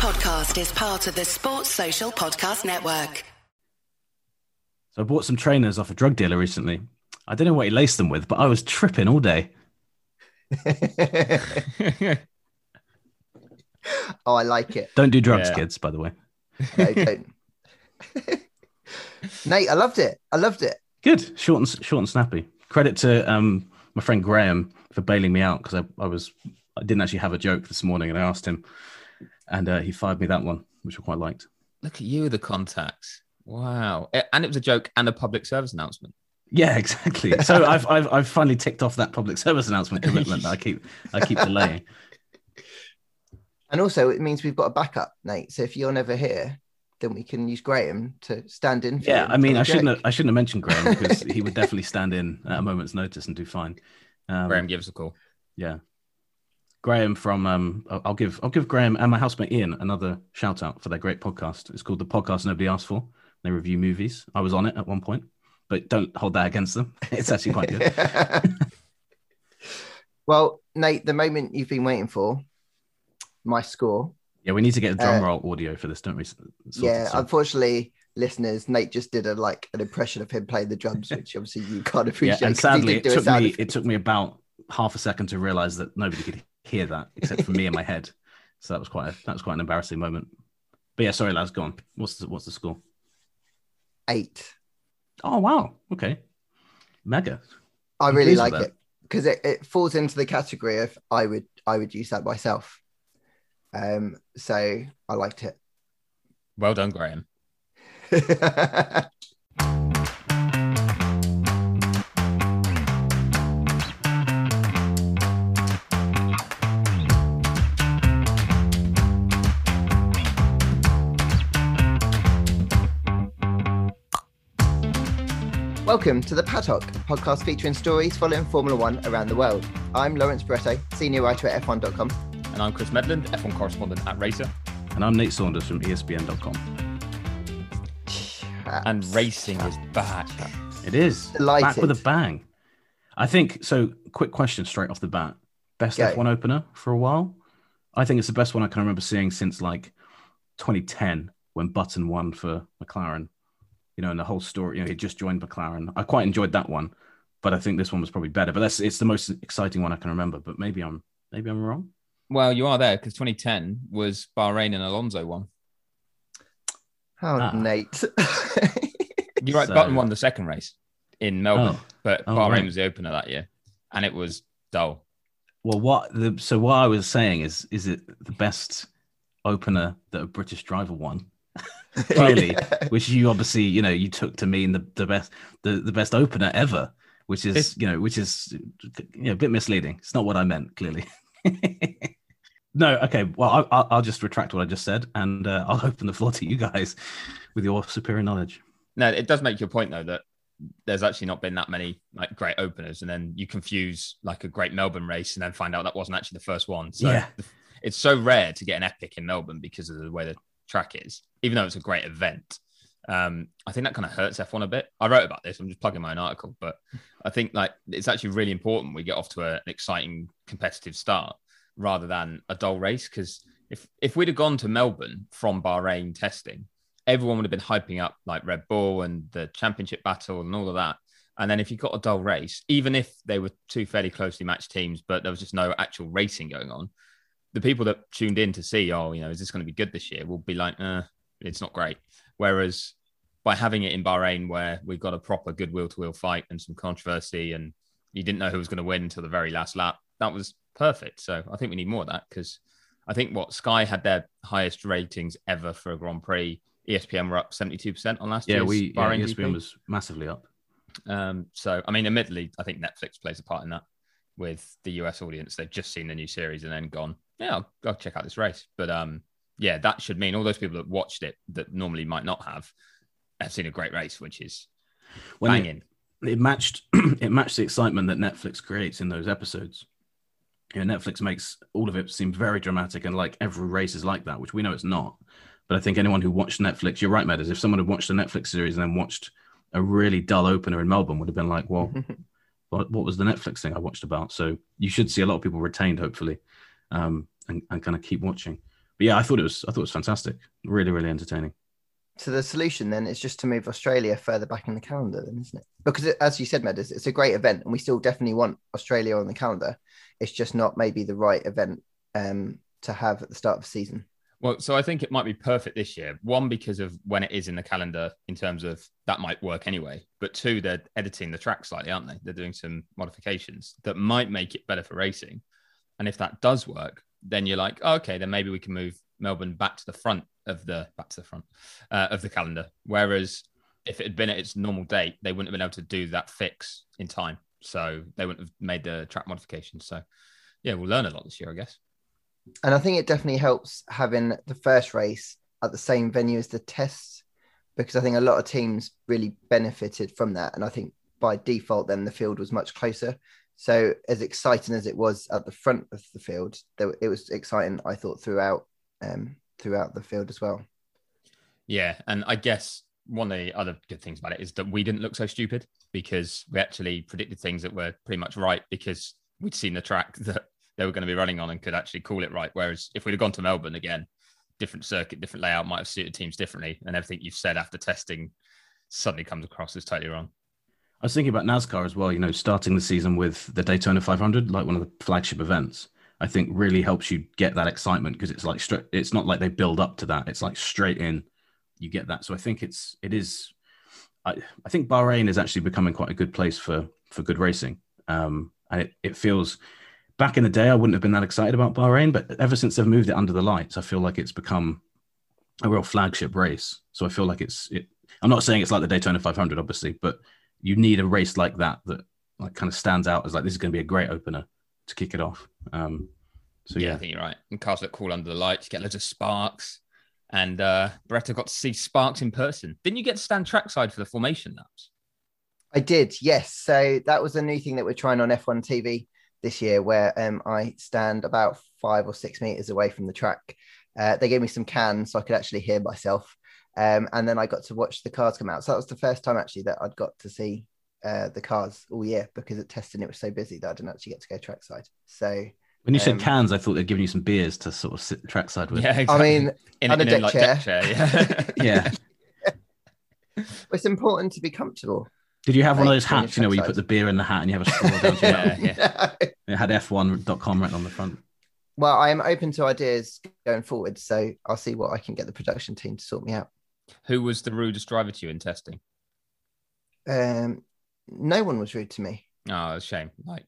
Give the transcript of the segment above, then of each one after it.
podcast is part of the Sports Social Podcast Network. So I bought some trainers off a drug dealer recently. I don't know what he laced them with, but I was tripping all day. oh, I like it. Don't do drugs, Yeah. kids, by the way. No, don't. Nate, I loved it. I loved it. Good, short and short and snappy. Credit to um, my friend Graham for bailing me out because I, I was I didn't actually have a joke this morning, and I asked him, and uh, he fired me that one, which I quite liked. Look at you, the contacts. Wow. Eh, And it was a joke and a public service announcement. Yeah, exactly. So I've, I've I've finally ticked off that public service announcement commitment that I keep I keep delaying. And also, it means we've got a backup, Nate. So if you're never here, then we can use Graham to stand in. For Yeah, I mean, on I a shouldn't have, I shouldn't have mentioned Graham because he would definitely stand in at a moment's notice and do fine. Um, Graham, give us a call. Yeah. Graham from um I'll give I'll give Graham and my housemate Ian another shout out for their great podcast. It's called The Podcast Nobody Asked For. They review movies. I was on it at one point, but don't hold that against them. It's actually quite good. well, Nate, the moment you've been waiting for, my score. Yeah, we need to get a drum Uh, roll audio for this, don't we? Yeah, unfortunately, listeners, Nate just did a like an impression of him playing the drums, which obviously you can't appreciate. and 'cause he sadly it took me it took me about half a second to realize that nobody could hear that except for me in my head. So that was quite a, that was quite an embarrassing moment. But yeah, sorry, lads, go on. What's the what's the score? eight. Oh wow, okay, mega. I really like it because it, it falls into the category of I would I would use that myself. Um, so I liked it. Well done, Graham. Welcome to the Paddock podcast featuring stories following Formula One around the world. I'm Lawrence Barretto, senior writer at F1.com. And I'm Chris Medland, F1 correspondent at Racer. And I'm Nate Saunders from ESPN.com. And racing is back. It is back Delighted. with a bang. I think so. Quick question straight off the bat: best Go. F1 opener for a while. I think it's the best one I can remember seeing since like 2010 when Button won for McLaren. You know, and the whole story. You know, he just joined McLaren. I quite enjoyed that one, but I think this one was probably better. But that's it's the most exciting one I can remember. But maybe I'm maybe I'm wrong. Well, you are there because 2010 was Bahrain and Alonso won. Oh, Ah. Nate. You're right. So- Button won the second race in Melbourne, Oh. but Oh, Bahrain right. was the opener that year, and it was dull. Well, what the so what I was saying is is it the best opener that a British driver won? Clearly, which you obviously you know you took to mean the, the best the, the best opener ever, which is It's- you know which is you know a bit misleading. It's not what I meant clearly. no, okay. Well, I, I'll, I'll just retract what I just said, and uh, I'll open the floor to you guys with your superior knowledge. No, it does make your point though that there's actually not been that many like great openers, and then you confuse like a great Melbourne race, and then find out that wasn't actually the first one. So Yeah. it's so rare to get an epic in Melbourne because of the way the track is, even though it's a great event. Um, I think that kind of hurts F1 a bit. I wrote about this. I'm just plugging my own article, but I think like it's actually really important we get off to a, an exciting competitive start rather than a dull race. Because if if we'd have gone to Melbourne from Bahrain testing, everyone would have been hyping up like Red Bull and the championship battle and all of that. And then if you got a dull race, even if they were two fairly closely matched teams, but there was just no actual racing going on, the people that tuned in to see, oh, you know, is this going to be good this year, will be like, uh, it's not great. Whereas by having it in Bahrain, where we've got a proper good wheel to wheel fight and some controversy, and you didn't know who was going to win until the very last lap, that was perfect. So I think we need more of that because I think what Sky had their highest ratings ever for a Grand Prix. ESPN were up 72% on last year. Yeah, year's we yeah, Bahrain ESPN GP. was massively up. Um, so, I mean, admittedly, I think Netflix plays a part in that with the US audience. They've just seen the new series and then gone, yeah, I'll, I'll check out this race. But um, yeah, that should mean all those people that watched it that normally might not have have seen a great race, which is When it- banging. it matched it matched the excitement that Netflix creates in those episodes. You know, Netflix makes all of it seem very dramatic and like every race is like that, which we know it's not. But I think anyone who watched Netflix, you're right, Meadows. If someone had watched a Netflix series and then watched a really dull opener in Melbourne, would have been like, well, what, what was the Netflix thing I watched about? So you should see a lot of people retained, hopefully, um, and, and kind of keep watching. but yeah, I thought it was I thought it was fantastic. Really, really entertaining. So the solution then is just to move Australia further back in the calendar, then, isn't it? Because it, as you said, Med, it's, it's a great event, and we still definitely want Australia on the calendar. It's just not maybe the right event um, to have at the start of the season. Well, so I think it might be perfect this year. One, because of when it is in the calendar, in terms of that might work anyway. But two, they're editing the track slightly, aren't they? They're doing some modifications that might make it better for racing. And if that does work, then you're like, oh, okay, then maybe we can move Melbourne back to the front of the back to the front uh, of the calendar. Whereas if it had been at its normal date, they wouldn't have been able to do that fix in time. So they wouldn't have made the track modifications. So yeah, we'll learn a lot this year, I guess. And I think it definitely helps having the first race at the same venue as the tests, because I think a lot of teams really benefited from that. And I think by default, then the field was much closer. So as exciting as it was at the front of the field, it was exciting. I thought throughout um, throughout the field as well. Yeah, and I guess one of the other good things about it is that we didn't look so stupid because we actually predicted things that were pretty much right because we'd seen the track that they were going to be running on and could actually call it right. Whereas if we'd have gone to Melbourne again, different circuit, different layout might have suited teams differently, and everything you've said after testing suddenly comes across as totally wrong. I was thinking about NASCAR as well. You know, starting the season with the Daytona 500, like one of the flagship events, I think really helps you get that excitement because it's like straight. It's not like they build up to that. It's like straight in, you get that. So I think it's it is. I, I think Bahrain is actually becoming quite a good place for for good racing. Um, and it, it feels back in the day I wouldn't have been that excited about Bahrain, but ever since they've moved it under the lights, I feel like it's become a real flagship race. So I feel like it's it. I'm not saying it's like the Daytona 500, obviously, but you need a race like that that like kind of stands out as like this is going to be a great opener to kick it off. Um, so yeah, I think you're right. And cars look cool under the lights. You get loads of sparks. And uh, Barretto got to see Sparks in person. Didn't you get to stand trackside for the formation laps? I did, yes. So that was a new thing that we're trying on F1 TV this year, where um, I stand about five or six meters away from the track. Uh, they gave me some cans so I could actually hear myself. Um, and then I got to watch the cars come out. So that was the first time actually that I'd got to see uh, the cars all year because at testing it was so busy that I didn't actually get to go trackside. So when you Um, said cans, I thought they'd given you some beers to sort of sit trackside with. Yeah, I mean, in, on a in deck like, chair. deck chair. Yeah. yeah. it's important to be comfortable. Did you have one of those hats, you know, where you put the beer in the hat and you have a straw down to your Yeah, mouth? yeah. It had F1.com written on the front. Well, I am open to ideas going forward, so I'll see what I can get the production team to sort me out. Who was the rudest driver to you in testing? Um, no one was rude to me. Oh, it's a shame. Like,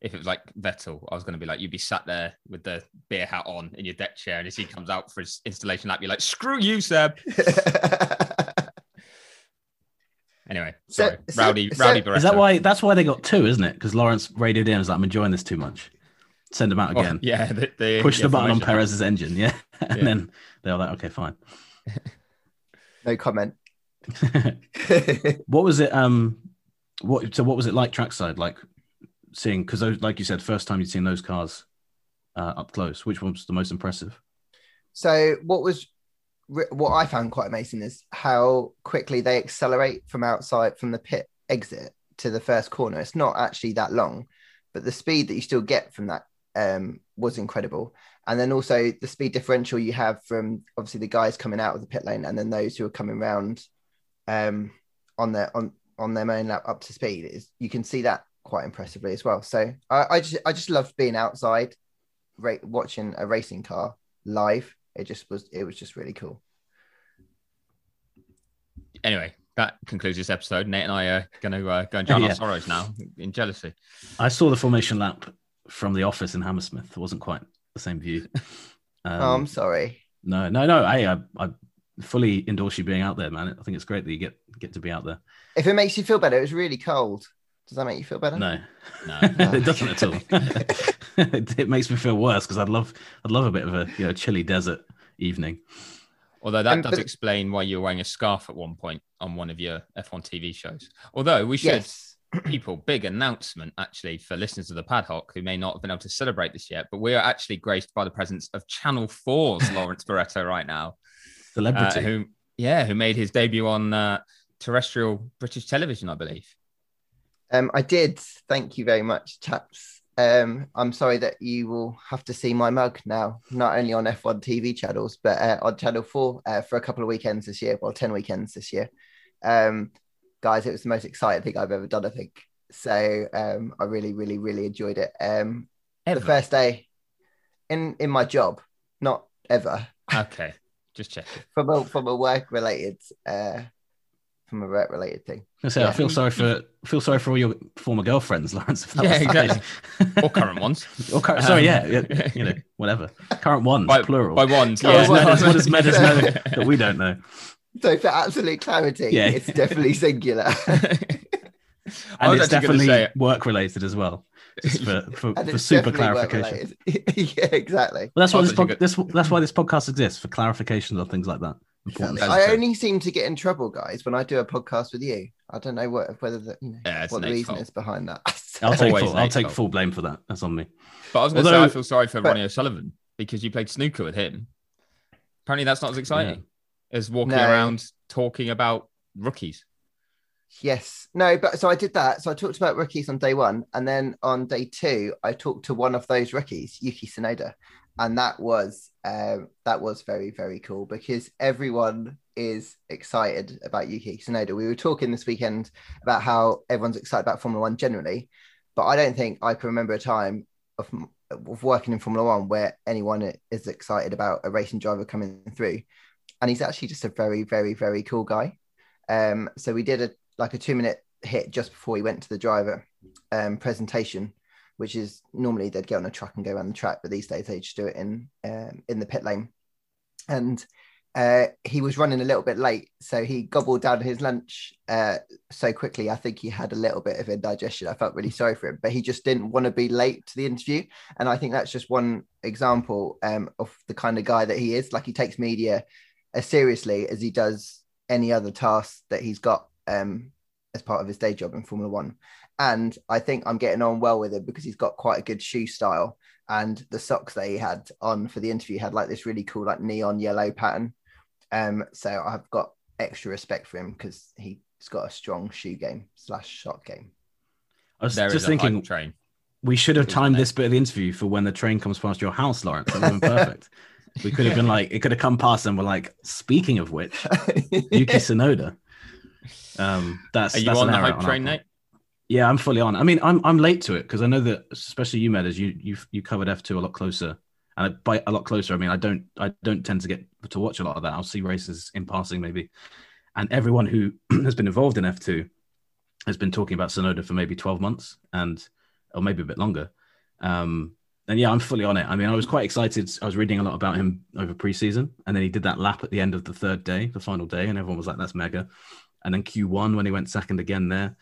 if it was like Vettel, I was going to be like, you'd be sat there with the beer hat on in your deck chair, and as he comes out for his installation lap, you're like, screw you, Seb. Anyway, So- sorry. so- rowdy, so- rowdy Barretto. Is that why? That's why they got two, isn't it? Because Lawrence radioed in and was like, "I'm enjoying this too much. Send them out Oh, again. yeah, the, the, Push the button on. Perez's engine. Yeah, and Yeah. then they were like, "Okay, fine." no comment. what was it? Um, what? So what was it like trackside? Like seeing because like you said, first time you'd seen those cars uh, up close. Which one was the most impressive? So what was what I found quite amazing is how quickly they accelerate from outside from the pit exit to the first corner. It's not actually that long, but the speed that you still get from that um, was incredible. And then also the speed differential you have from obviously the guys coming out of the pit lane and then those who are coming round um, on their on on their main lap up to speed is you can see that quite impressively as well. So I, I just I just loved being outside, ra- watching a racing car live. It just was it was just really cool. Anyway, that concludes this episode. Nate and I are going to uh, go and drown Yeah. our sorrows now in jealousy. I saw the formation lap from the office in Hammersmith. It wasn't quite the same view. Um, oh, I'm sorry. no, no, no. Hey, I, I fully endorse you being out there, man. I think it's great that you get get to be out there. If it makes you feel better, it was really cold. Does that make you feel better? No, No. it doesn't at all. it, it makes me feel worse because I'd love, I'd love a bit of a you know chilly desert evening. Although that Um, does but- explain why you were wearing a scarf at one point on one of your F1 TV shows. Although we should, Yes. People, big announcement actually for listeners of the Paddock who may not have been able to celebrate this yet, but we are actually graced by the presence of Channel 4's Lawrence Barretto right now, uh, Celebrity. who, yeah, who made his debut on uh, terrestrial British television, I believe. Um, I did. Thank you very much, chaps. um, I'm sorry that you will have to see my mug now, not only on F1 TV channels, but uh, on Channel 4 uh, for a couple of weekends this year, well, 10 weekends this year. Um, guys, it was the most exciting thing I've ever done, I think. So um, I really, really, really enjoyed it. Um, Ever? the first day in in my job, not ever, Okay, just checking. from a from a work related uh, from a work related thing. I say, I feel sorry for feel sorry for all your former girlfriends, Lawrence. Yeah, exactly. Or current ones. or cur- sorry, yeah, Um, yeah, you know, whatever. Current ones, By, plural. by ones. Current Yeah. ones. what, does, what does Meadows know that we don't know? So for absolute clarity, Yeah. it's definitely singular. And it's actually going to definitely say, work related as well. Just for, for, for super definitely clarification. yeah, exactly. Well, that's why this, was actually pod, this that's why this podcast exists for clarifications on things like that. Important I only seem to get in trouble, guys, when I do a podcast with you. I don't know what whether the, you know, Yeah, what the reason fault. is behind that. I'll take full, I'll take fault. full blame for that. That's on me. but I was going to say, I feel sorry for but- Ronnie O'Sullivan because you played snooker with him. Apparently, that's not as exciting as walking No. around talking about rookies. Yes. No, but so I did that. So I talked about rookies on day one. And then on day two, I talked to one of those rookies, Yuki Tsunoda. And that was um, that was very, very cool because everyone is excited about Yuki Tsunoda. We were talking this weekend about how everyone's excited about Formula One generally, but I don't think I can remember a time of, of working in Formula One where anyone is excited about a racing driver coming through. And he's actually just a very, very, very cool guy. Um, so we did a like a two minute hit just before he went to the driver um, presentation, which is normally they'd get on a truck and go around the track, but these days they just do it in um, in the pit lane. And uh, he was running a little bit late, so he gobbled down his lunch uh, so quickly. I think he had a little bit of indigestion. I felt really sorry for him, but he just didn't want to be late to the interview. And I think that's just one example um, of the kind of guy that he is. Like he takes media as seriously as he does any other task that he's got um, as part of his day job in Formula One. And I think I'm getting on well with him because he's got quite a good shoe style. And the socks that he had on for the interview had like this really cool, like neon yellow pattern. Um, so I've got extra respect for him because he's got a strong shoe game slash shot game. I was There is just thinking train. we should have timed this bit of the interview for when the train comes past your house, Lawrence. That would have been perfect. We could have been like, it could have come past and we're like, speaking of which, Yuki Tsunoda. Um, that's Are you that's on the hype our train. Nate? Yeah, I'm fully on. I mean, I'm I'm late to it because I know that, especially you, Meadows, you you you covered F2 a lot closer, and by a lot closer, I mean I don't I don't tend to get to watch a lot of that. I'll see races in passing maybe, and everyone who has been involved in F2 has been talking about Tsunoda for maybe 12 months and or maybe a bit longer. Um, and yeah, I'm fully on it. I mean, I was quite excited. I was reading a lot about him over preseason, and then he did that lap at the end of the third day, the final day, and everyone was like, "That's mega." And then Q1 when he went second again there.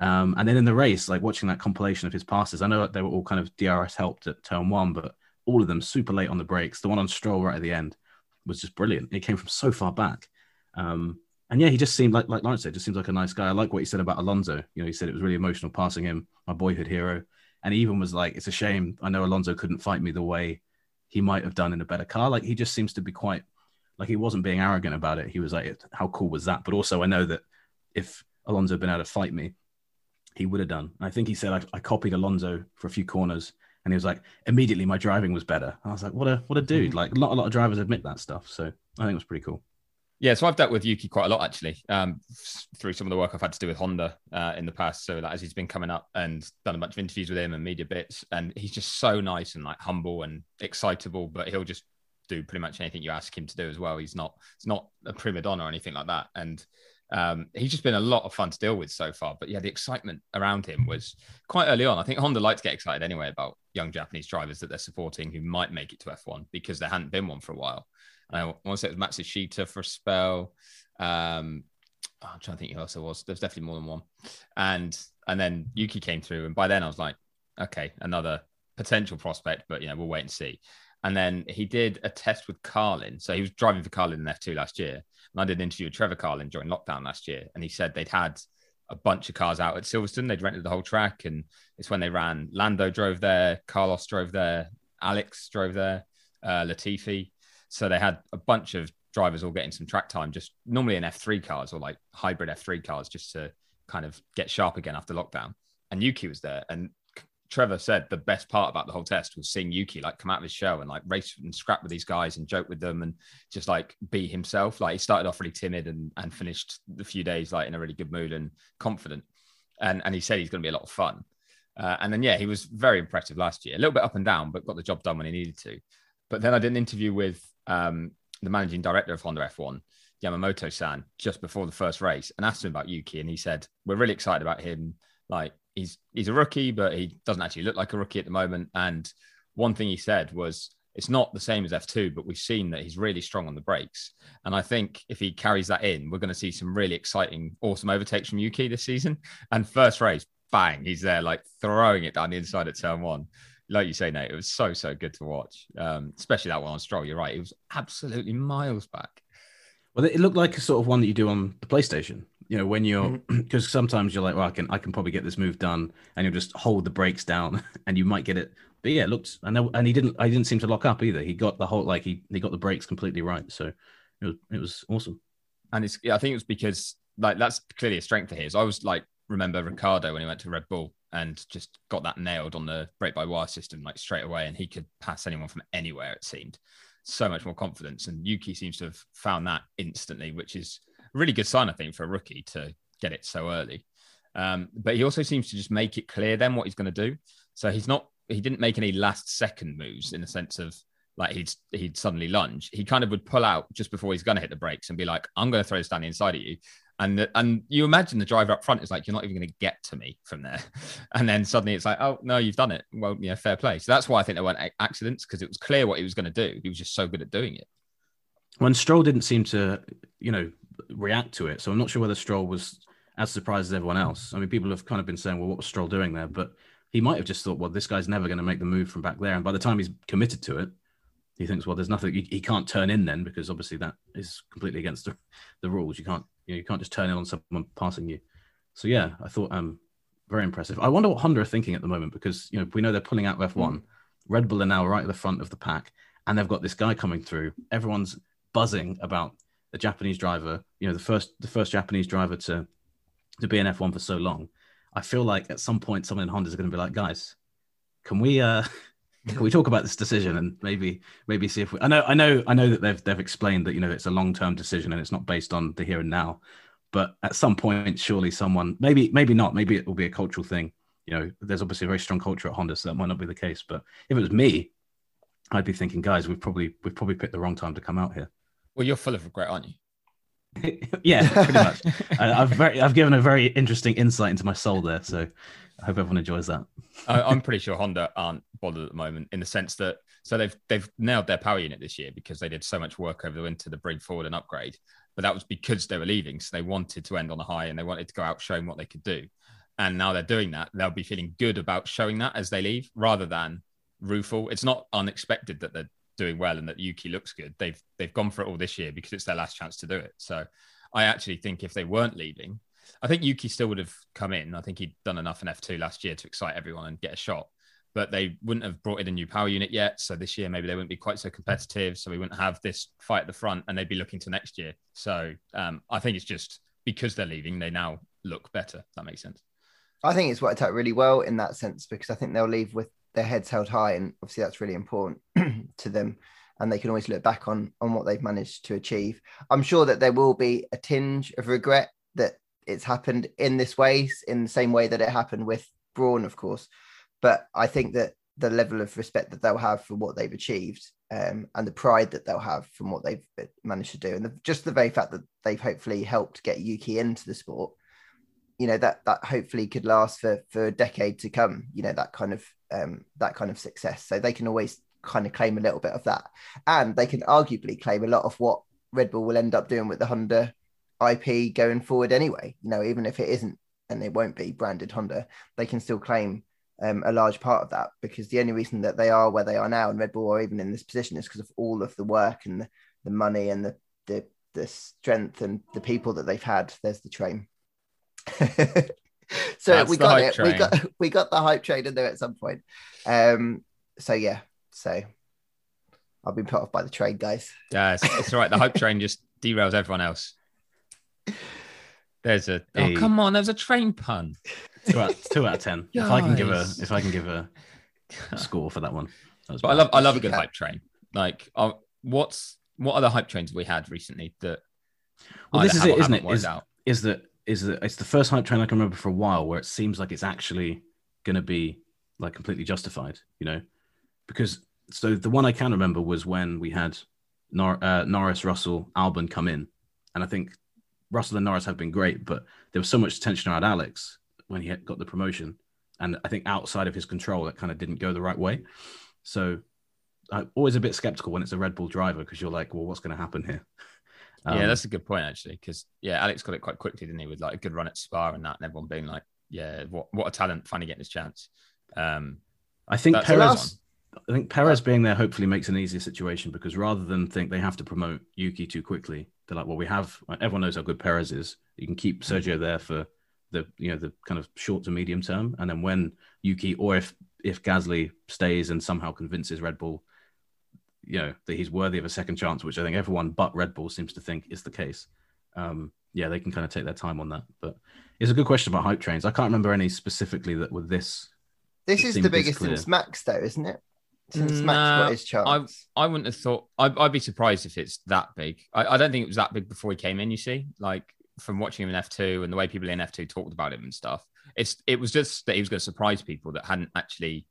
Um, and then in the race, like watching that compilation of his passes, I know they were all kind of DRS helped at turn one, but all of them super late on the brakes. The one on Stroll right at the end was just brilliant. It came from so far back. Um, and yeah, he just seemed like, like Lawrence said, just seems like a nice guy. I like what he said about Alonso. You know, he said it was really emotional passing him, my boyhood hero. And even was like, it's a shame. I know Alonso couldn't fight me the way he might have done in a better car. Like he just seems to be quite, like he wasn't being arrogant about it. He was like, how cool was that? But also, I know that if Alonso had been able to fight me, he would have done. I think he said I, I copied Alonso for a few corners, and he was like, immediately my driving was better. I was like, what a what a dude! Mm-hmm. Like not a lot of drivers admit that stuff, so I think it was pretty cool. Yeah, so I've dealt with Yuki quite a lot actually, um, through some of the work I've had to do with Honda uh, in the past. So like, as he's been coming up and done a bunch of interviews with him and media bits, and he's just so nice and like humble and excitable. But he'll just do pretty much anything you ask him to do as well. He's not it's not a prima donna or anything like that, and um, he's just been a lot of fun to deal with so far. But yeah, the excitement around him was quite early on. I think Honda like to get excited anyway about young Japanese drivers that they're supporting who might make it to F1 because there hadn't been one for a while. I want to say it was Matsushita for a spell. Um, oh, I'm trying to think who else there was. There's definitely more than one. And and then Yuki came through, and by then I was like, okay, another potential prospect, but you know, we'll wait and see. And then he did a test with Carlin. So he was driving for Carlin in F2 last year. And I did an interview with Trevor Carlin during lockdown last year. And he said they'd had a bunch of cars out at Silverstone. They'd rented the whole track. And it's when they ran. Lando drove there, Carlos drove there, Alex drove there, uh, Latifi. So they had a bunch of drivers all getting some track time, just normally in F3 cars or like hybrid F3 cars, just to kind of get sharp again after lockdown. And Yuki was there. And Trevor said the best part about the whole test was seeing Yuki like come out of his shell and like race and scrap with these guys and joke with them and just like be himself. Like he started off really timid and and finished the few days like in a really good mood and confident. And and he said he's going to be a lot of fun. Uh, and then yeah, he was very impressive last year. A little bit up and down, but got the job done when he needed to. But then I did an interview with um, the managing director of Honda F1, Yamamoto San, just before the first race, and asked him about Yuki, and he said we're really excited about him. Like he's he's a rookie, but he doesn't actually look like a rookie at the moment. And one thing he said was it's not the same as F2, but we've seen that he's really strong on the brakes. And I think if he carries that in, we're going to see some really exciting, awesome overtakes from Yuki this season. And first race, bang, he's there like throwing it down the inside at turn one. Like you say, Nate, it was so, so good to watch, um, especially that one on Stroll. You're right. It was absolutely miles back. Well, it looked like a sort of one that you do on the PlayStation you know when you're because mm-hmm. sometimes you're like well i can i can probably get this move done and you'll just hold the brakes down and you might get it but yeah it looked and, and he didn't i didn't seem to lock up either he got the whole like he, he got the brakes completely right so it was it was awesome and it's i think it was because like that's clearly a strength of his i was like remember Ricciardo when he went to red bull and just got that nailed on the brake by wire system like straight away and he could pass anyone from anywhere it seemed so much more confidence and yuki seems to have found that instantly which is really good sign, I think, for a rookie to get it so early. Um, but he also seems to just make it clear then what he's going to do. So he's not he didn't make any last second moves in the sense of like he'd he'd suddenly lunge. He kind of would pull out just before he's going to hit the brakes and be like, "I'm going to throw this down the inside of you." And and you imagine the driver up front is like, "You're not even going to get to me from there." And then suddenly it's like, "Oh no, you've done it." Well, yeah, fair play. So that's why I think there weren't accidents because it was clear what he was going to do. He was just so good at doing it. When Stroll didn't seem to, you know, react to it. So I'm not sure whether Stroll was as surprised as everyone else. I mean, people have kind of been saying, well, what was Stroll doing there? But he might have just thought, well, this guy's never going to make the move from back there. And by the time he's committed to it, he thinks, well, there's nothing he, he can't turn in then because obviously that is completely against the, the rules. You can't you, know, you can't just turn in on someone passing you. So yeah, I thought um very impressive. I wonder what Honda are thinking at the moment because you know we know they're pulling out F1. Mm. Red Bull are now right at the front of the pack, and they've got this guy coming through. Everyone's buzzing about the Japanese driver, you know, the first the first Japanese driver to to be an F1 for so long, I feel like at some point someone in Honda is going to be like, guys, can we uh can we talk about this decision and maybe maybe see if we I know I know I know that they've they've explained that you know it's a long-term decision and it's not based on the here and now. But at some point, surely someone maybe maybe not, maybe it will be a cultural thing. You know, there's obviously a very strong culture at Honda, so that might not be the case. But if it was me, I'd be thinking, guys, we've probably we've probably picked the wrong time to come out here. Well, you're full of regret, aren't you? yeah, pretty much. I, have very, I've given a very interesting insight into my soul there, so I hope everyone enjoys that. I, am pretty sure Honda aren't bothered at the moment in the sense that so they've they've nailed their power unit this year because they did so much work over the winter to bring forward an upgrade, but that was because they were leaving, so they wanted to end on a high and they wanted to go out showing what they could do. And now they're doing that. They'll be feeling good about showing that as they leave, rather than rueful. It's not unexpected that they're doing well and that Yuki looks good. They've they've gone for it all this year because it's their last chance to do it. So I actually think if they weren't leaving, I think Yuki still would have come in. I think he'd done enough in F2 last year to excite everyone and get a shot. But they wouldn't have brought in a new power unit yet. So this year maybe they wouldn't be quite so competitive. So we wouldn't have this fight at the front and they'd be looking to next year. So um, I think it's just because they're leaving, they now look better. That makes sense. I think it's worked out really well in that sense because I think they'll leave with their heads held high, and obviously that's really important to them. And they can always look back on on what they've managed to achieve. I'm sure that there will be a tinge of regret that it's happened in this way, in the same way that it happened with Brawn, of course. But I think that the level of respect that they'll have for what they've achieved um, and the pride that they'll have from what they've managed to do, and the, just the very fact that they've hopefully helped get Yuki into the sport, you know that that hopefully could last for for a decade to come. You know that kind of um, that kind of success. So they can always kind of claim a little bit of that, and they can arguably claim a lot of what Red Bull will end up doing with the Honda IP going forward anyway. You know, even if it isn't and it won't be branded Honda, they can still claim um, a large part of that because the only reason that they are where they are now and Red Bull are even in this position is because of all of the work and the, the money and the, the the strength and the people that they've had. There's the train. so That's we got it. Train. We got we got the hype train in there at some point. Um, so yeah, so I've been put off by the train, guys. Yeah, it's, it's all right. The hype train just derails everyone else. There's a oh come on, there's a train pun. Two out, two out of ten. If I can give a Guys. if I can give a score for that one. That was But I bad. love I love a good hype train. Like, uh, what's what other hype trains have we had recently that? Well, either this is have or it, isn't haven't it? worked Is, out? is that is that it's the first hype train I can remember for a while where it seems like it's actually going to be like completely justified, you know? Because so the one I can remember was when we had Nor- uh, Norris, Russell, Albon come in, and I think Russell and Norris have been great, but there was so much tension around Alex when he got the promotion, and I think outside of his control, that kind of didn't go the right way. So I'm always a bit skeptical when it's a Red Bull driver because you're like, well, what's going to happen here? yeah, Um, that's a good point actually. Because yeah, Alex got it quite quickly, didn't he? With like a good run at Spa and that, and everyone being like, "Yeah, what what a talent! Finally getting his chance." Um, I think Perez. I think Perez being there hopefully makes an easier situation because rather than think they have to promote Yuki too quickly, they're like, well, we have. Everyone knows how good Perez is. You can keep Sergio there for the you know the kind of short to medium term, and then when Yuki or if if Gasly stays and somehow convinces Red Bull, you know that he's worthy of a second chance, which I think everyone but Red Bull seems to think is the case. Um, yeah, they can kind of take their time on that. But it's a good question about hype trains. I can't remember any specifically that were this This is the biggest since Max, though, isn't it? Since Max got his chance. I wouldn't have thought. I'd, I'd be surprised if it's that big. I, I don't think it was that big before he came in. You see, like from watching him in F two and the way people in F two talked about him and stuff. It's it was just that he was going to surprise people that hadn't actually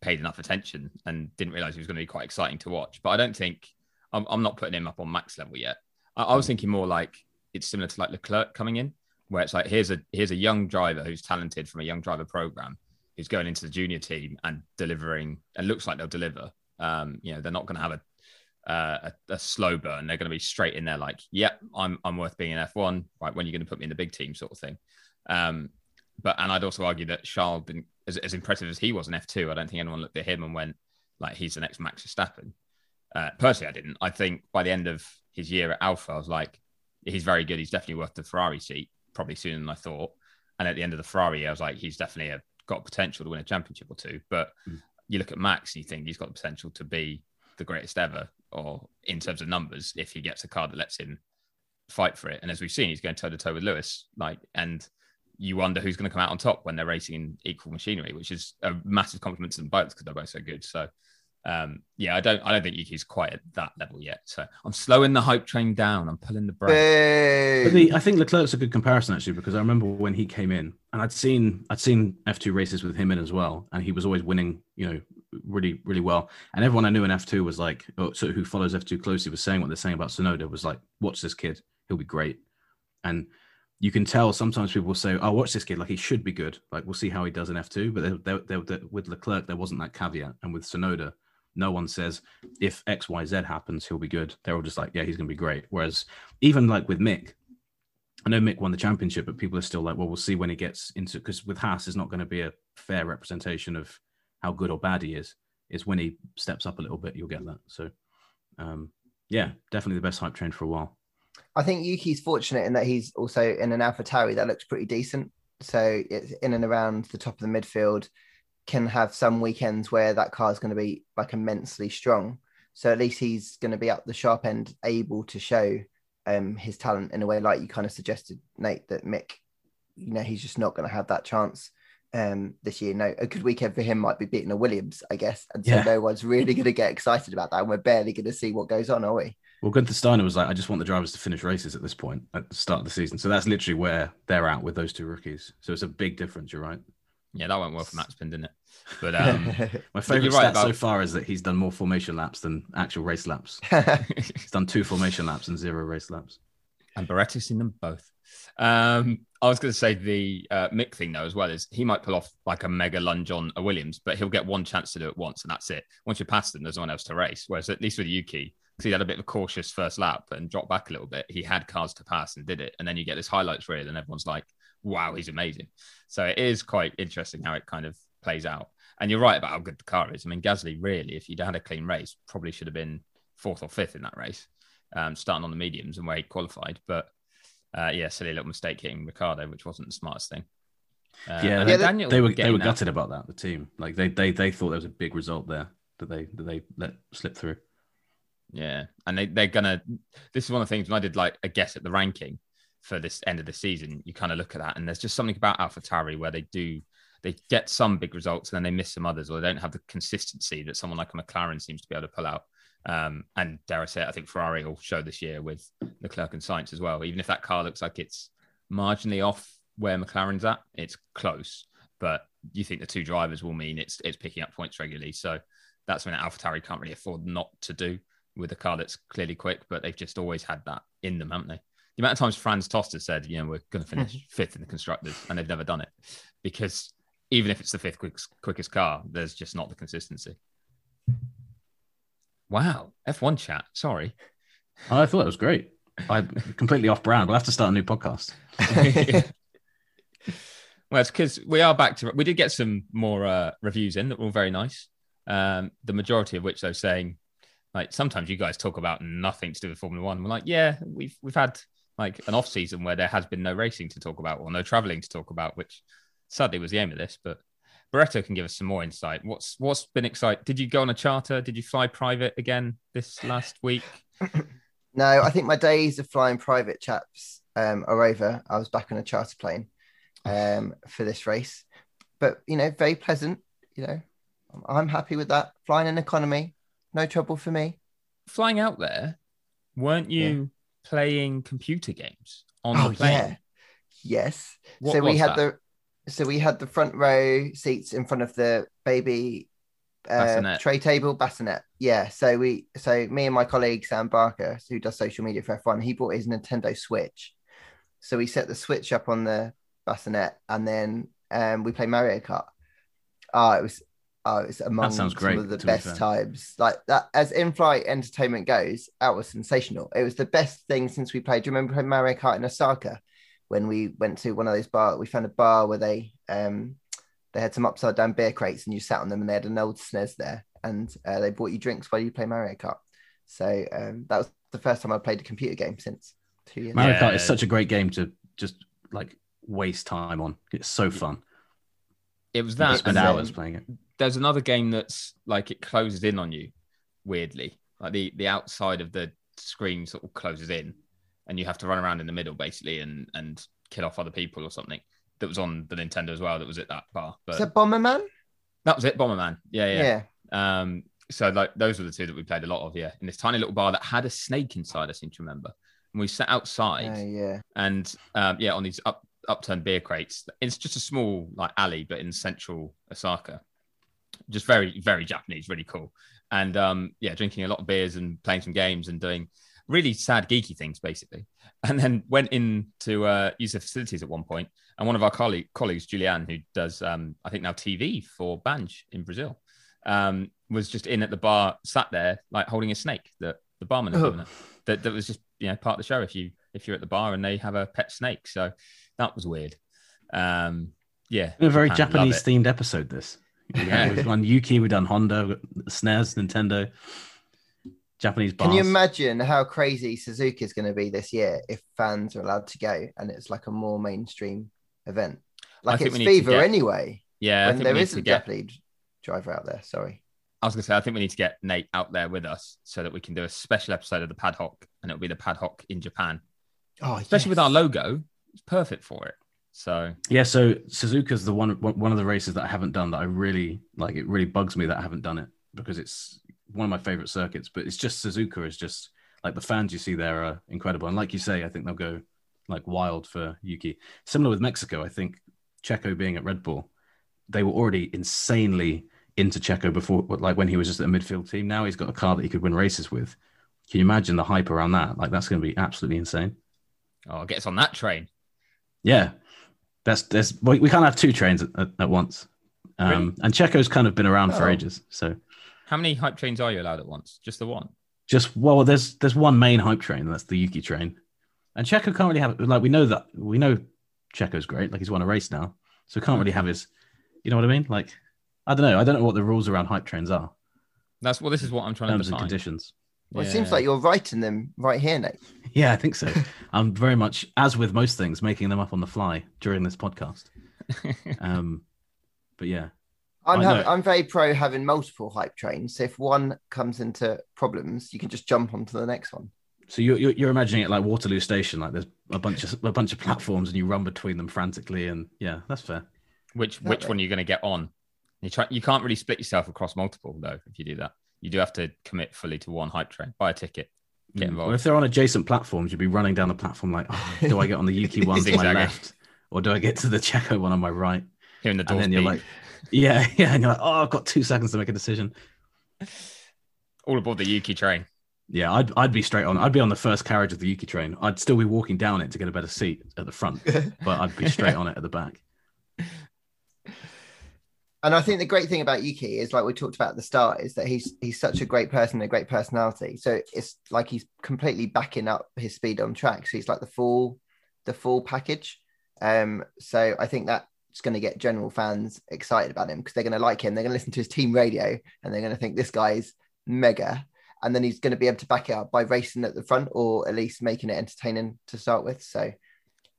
paid enough attention and didn't realize he was going to be quite exciting to watch. But I don't think I'm, I'm not putting him up on max level yet. I, I was mm. thinking more like it's similar to like Leclerc coming in, where it's like here's a here's a young driver who's talented from a young driver program who's going into the junior team and delivering and looks like they'll deliver. Um, you know, they're not going to have a, uh, a a slow burn. They're going to be straight in there, like, yep, I'm I'm worth being in F1. Right, when are you going to put me in the big team, sort of thing. Um, but and I'd also argue that Charles didn't, as, as impressive as he was in F2, I don't think anyone looked at him and went like he's the next Max Verstappen. Uh, personally, I didn't. I think by the end of his year at Alfa, I was like, he's very good. He's definitely worth the Ferrari seat, probably sooner than I thought. And at the end of the Ferrari, I was like, he's definitely a, got potential to win a championship or two. But Mm. you look at Max, and you think he's got the potential to be the greatest ever, or in terms of numbers, if he gets a car that lets him fight for it. And as we've seen, he's going toe to toe with Lewis. Like, and you wonder who's going to come out on top when they're racing in equal machinery, which is a massive compliment to them both because they're both so good. So, um, yeah, I don't, I don't think Yuki's quite at that level yet. So I'm slowing the hype train down. I'm pulling the brake. But the, I think Leclerc's a good comparison actually because I remember when he came in, and I'd seen I'd seen F2 races with him in as well, and he was always winning, you know, really really well. And everyone I knew in F2 was like, oh, so who follows F2 closely was saying what they're saying about Tsunoda was like, watch this kid, he'll be great. And you can tell sometimes people will say, oh, watch this kid, like he should be good. Like we'll see how he does in F2. But they, they, they, with Leclerc, there wasn't that caveat, and with Tsunoda. No one says if X, Y, Z happens, he'll be good. They're all just like, yeah, he's going to be great. Whereas even like with Mick, I know Mick won the championship, but people are still like, well, we'll see when he gets into because with Haas is not going to be a fair representation of how good or bad he is. It's when he steps up a little bit, you'll get that. So, um, yeah, definitely the best hype train for a while. I think Yuki's fortunate in that he's also in an Alpha Tauri that looks pretty decent. So it's in and around the top of the midfield. Can have some weekends where that car is going to be like immensely strong. So at least he's going to be up the sharp end, able to show um, his talent in a way, like you kind of suggested, Nate, that Mick, you know, he's just not going to have that chance um, this year. No, a good weekend for him might be beating a Williams, I guess. And so Yeah. no one's really going to get excited about that. And we're barely going to see what goes on, are we? Well, Gunther Steiner was like, I just want the drivers to finish races at this point at the start of the season. So that's literally where they're at with those two rookies. So it's a big difference. You're right. Yeah, that went well for Mazepin, didn't it? But um, My favorite you're stat right so far is that he's done more formation laps than actual race laps. He's done two formation laps and zero race laps. and Barretto's seen them both. Um, I was going to say the uh, Mick thing though as well is he might pull off like a mega lunge on a Williams, but he'll get one chance to do it once and that's it. Once you're past them, there's no one else to race. Whereas at least with Yuki, because he had a bit of a cautious first lap and dropped back a little bit, he had cars to pass and did it. And then you get this highlights reel and everyone's like, "Wow, he's amazing." So it is quite interesting how it kind of plays out. And you're right about how good the car is. I mean, Gasly really, if you'd had a clean race, probably should have been fourth or fifth in that race, um, starting on the mediums and where he qualified. But uh, yeah, silly little mistake hitting Ricciardo, which wasn't the smartest thing. Uh, yeah, they, Daniel they were they were out- gutted about that. The team, like they they they thought there was a big result there that they that they let slip through. Yeah, and they they're gonna. This is one of the things when I did like a guess at the ranking. For this end of the season, you kind of look at that, and there's just something about AlphaTauri where they do they get some big results and then they miss some others, or they don't have the consistency that someone like a McLaren seems to be able to pull out. Um, and dare I say, I think Ferrari will show this year with Leclerc and Sainz as well. Even if that car looks like it's marginally off where McLaren's at, it's close. But you think the two drivers will mean it's it's picking up points regularly. So that's when AlphaTauri can't really afford not to do with a car that's clearly quick. But they've just always had that in them, haven't they? The amount of times Franz Tost said, you know, we're going to finish fifth in the constructors, and they've never done it because even if it's the fifth quickest, quickest car, there's just not the consistency. Wow, F1 chat. Sorry. I thought it was great. I completely off brand. We'll have to start a new podcast. well, it's because we are back to. We did get some more uh, reviews in that were all very nice. Um, the majority of which they're saying, like, sometimes you guys talk about nothing to do with Formula One. We're like, yeah, we've we've had like an off season where there has been no racing to talk about or no traveling to talk about, which sadly was the aim of this. But Barretto can give us some more insight. What's what's been exciting? Did you go on a charter? Did you fly private again this last week? no, I think my days of flying private chaps um, are over. I was back on a charter plane um, for this race, but you know, very pleasant. You know, I'm happy with that. Flying in economy, no trouble for me. Flying out there, weren't you yeah. Playing computer games on oh, the plane? Yeah. Yes. What so we had that? the so we had the front row seats in front of the baby uh, tray table bassinet. Yeah. So we, so me and my colleague Sam Barker, who does social media for F1, he bought his Nintendo Switch. So we set the Switch up on the bassinet, and then um, we play Mario Kart. Oh, it was, oh, it was among some great, of the best times. Like that, as in-flight entertainment goes, that was sensational. It was the best thing since we played. Do you remember playing Mario Kart in Osaka? when we went to one of those bars, we found a bar where they um they had some upside down beer crates and you sat on them and they had an old SNES there and uh, they bought you drinks while you play Mario Kart. So um, that was the first time I played a computer game since two years. Mario Kart is such a great game to just like waste time on. It's so fun. It was that. spend hours playing it. There's another game that's like it closes in on you weirdly. Like the the outside of the screen sort of closes in and you have to run around in the middle basically and and kill off other people or something. That was on the Nintendo as well. That was at that bar. But Is that Bomberman? That was it, Bomberman. Yeah, yeah. Yeah. Um, so like those were the two that we played a lot of. Yeah, in this tiny little bar that had a snake inside. I seem to remember. And we sat outside. Uh, yeah. And um, yeah, on these up upturned beer crates. It's just a small like alley, but in central Osaka. Just very very Japanese, really cool. And um, yeah, drinking a lot of beers and playing some games and doing really sad, geeky things, basically. And then went in to uh, use the facilities at one point, and one of our colleague, colleagues, Julianne, who does, um, I think now TV for Banj in Brazil, um, was just in at the bar, sat there like holding a snake that the barman had given her. That, that was just you know part of the show. If you if you're at the bar and they have a pet snake, so that was weird. Um, yeah, a very Japanese themed episode. This. Yeah, we've done Yuki, we've done Honda, SNES, Nintendo. Japanese bars. Can you imagine how crazy Suzuka is going to be this year if fans are allowed to go and it's like a more mainstream event? Like it's Fever get... anyway. Yeah, when there is a get... Japanese driver out there. Sorry. I was going to say, I think we need to get Nate out there with us so that we can do a special episode of the Paddock, and it'll be the Paddock in Japan. Oh, especially yes. with our logo, it's perfect for it. So yeah, so Suzuka's the one one of the races that I haven't done that I really like. It really bugs me that I haven't done it because it's one of my favorite circuits. But it's just Suzuka is just like the fans you see there are incredible. And like you say, I think they'll go like wild for Yuki. Similar with Mexico, I think Checo being at Red Bull, they were already insanely into Checo before, like when he was just at a midfield team. Now he's got a car that he could win races with. Can you imagine the hype around that? Like that's going to be absolutely insane. Oh, gets on that train. Yeah, that's there's we can't have two trains at, at, once. Um, really? And Checo's kind of been around oh. for ages, so how many hype trains are you allowed at once? Just the one? Just well, there's there's one main hype train. That's the Yuki train, and Checo can't really have like we know that we know Checo's great. Like he's won a race now, so can't really have his. You know what I mean? Like I don't know. I don't know what the rules around hype trains are. That's well. This is what I'm trying terms to define. and conditions. Well, yeah. it seems like you're writing them right here, Nate. Yeah, I think so. I'm very much, as with most things, making them up on the fly during this podcast. um, but yeah, I'm having, I'm very pro having multiple hype trains. So if one comes into problems, you can just jump onto the next one. So you're, you're you're imagining it like Waterloo Station, like there's a bunch of a bunch of platforms, and you run between them frantically, and yeah, that's fair. Which which Exactly. one are you going to get on? You try. You can't really split yourself across multiple though. If you do that, you do have to commit fully to one hype train. Buy a ticket. Get Mm. involved. Well, if they're on adjacent platforms, you'd be running down the platform like, oh, do I get on the Yuki one to my Exactly. left, or do I get to the Checo one on my right? Hearing the door. And doors then you're like, yeah, yeah, and you're like, oh, I've got two seconds to make a decision. all aboard the Yuki train. Yeah, I'd I'd be straight on. I'd be on the first carriage of the Yuki train. I'd still be walking down it to get a better seat at the front, but I'd be straight on it at the back. And I think the great thing about Yuki is like we talked about at the start is that he's he's such a great person, a great personality. So it's like he's completely backing up his speed on track. So he's like the full the full package. Um, so I think that's going to get general fans excited about him because they're going to like him. They're going to listen to his team radio and they're going to think this guy's mega. And then he's going to be able to back it up by racing at the front or at least making it entertaining to start with. So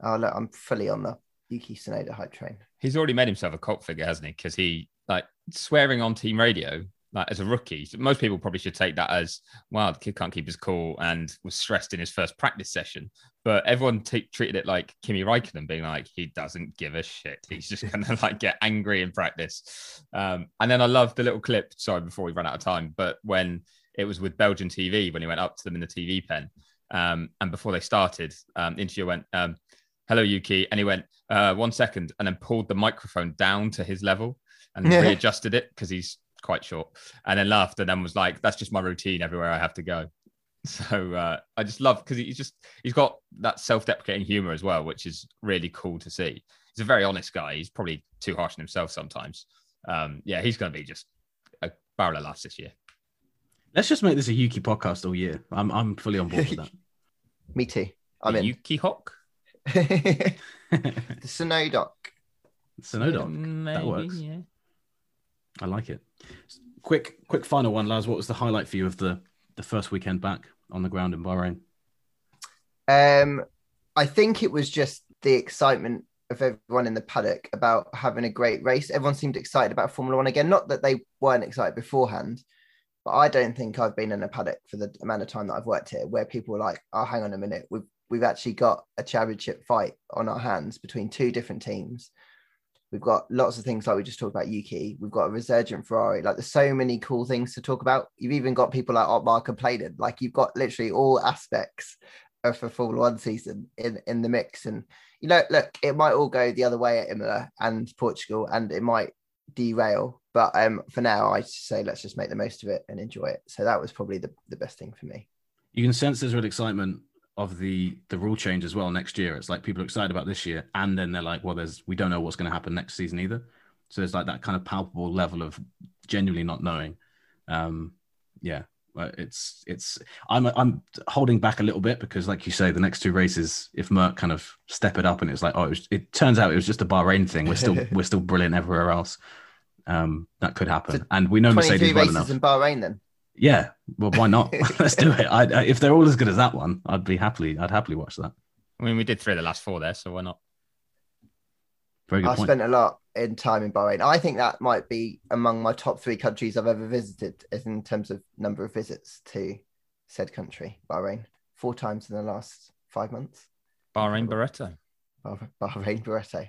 oh, look, I'm fully on the Yuki Tsunoda hype train. He's already made himself a cult figure, hasn't he? Because he like swearing on team radio, like as a rookie. Most people probably should take that as wow, the kid can't keep his cool and was stressed in his first practice session. But everyone t- treated it like Kimi Raikkonen being like he doesn't give a shit. He's just gonna like get angry in practice. Um, and then I love the little clip. Sorry, before we run out of time, but when it was with Belgian TV when he went up to them in the TV pen, um, and before they started, um, the interviewer went. Um, hello Yuki, and he went uh, one second, and then pulled the microphone down to his level and Yeah. readjusted it because he's quite short, and then laughed, and then was like, "That's just my routine everywhere I have to go." So uh, I just love because he's just he's got that self-deprecating humor as well, which is really cool to see. He's a very honest guy. He's probably too harsh on himself sometimes. Um, yeah, he's going to be just a barrel of laughs this year. Let's just make this a Yuki podcast all year. I'm I'm fully on board with that. Me too. I'm The in. Yuki Hawk. the Sonodoc. Sonodoc. Maybe, works. Yeah. I like it. Quick, quick final one, Laz. What was the highlight for you of the the first weekend back on the ground in Bahrain? Um, I think it was just the excitement of everyone in the paddock about having a great race. Everyone seemed excited about Formula One again. Not that they weren't excited beforehand, but I don't think I've been in a paddock for the amount of time that I've worked here where people were like, "Oh, hang on a minute, we've we've actually got a championship fight on our hands between two different teams." We've got lots of things like we just talked about Yuki. We've got a resurgent Ferrari. Like there's so many cool things to talk about. You've even got people like Otmar complaining. Like you've got literally all aspects of a Formula One season in in the mix. And you know, look, it might all go the other way at Imola and Portugal, and it might derail. But um, for now, I say let's just make the most of it and enjoy it. So that was probably the, the best thing for me. You can sense there's real excitement of the the rule change as well next year. It's like people are excited about this year, and then they're like, well, there's we don't know what's going to happen next season either. So there's like that kind of palpable level of genuinely not knowing. Um, yeah, it's it's I'm I'm holding back a little bit because, like you say, the next two races, if Merc kind of step it up and it's like, oh, it, was, it turns out it was just a Bahrain thing. We're still we're still brilliant everywhere else. Um, that could happen, So and we know Mercedes well races enough. in Bahrain then. Yeah, well, why not? Let's do it. I, I, if they're all as good as that one, I'd be happily. I'd happily watch that. I mean, we did three of the last four there, so why not? Very good I point. spent a lot in time in Bahrain. I think that might be among my top three countries I've ever visited as in terms of number of visits to said country, Bahrain. Four times in the last five months. Bahrain Barretto. Bahrain Barretto.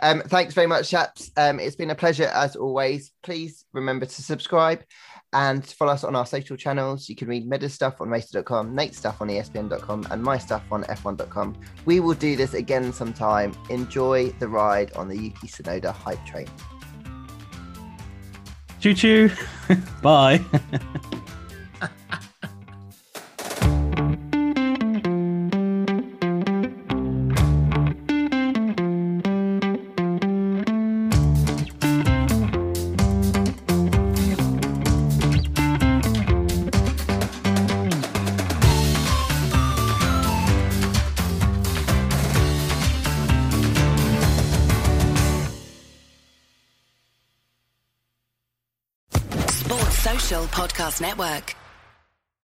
Um, thanks very much, chaps. Um, it's been a pleasure as always. Please remember to subscribe and follow us on our social channels. You can read Meda's stuff on racer.com, Nate's stuff on ESPN.com, and my stuff on F1.com. We will do this again sometime. Enjoy the ride on the Yuki Tsunoda hype train. Choo choo. Bye. Podcast Network.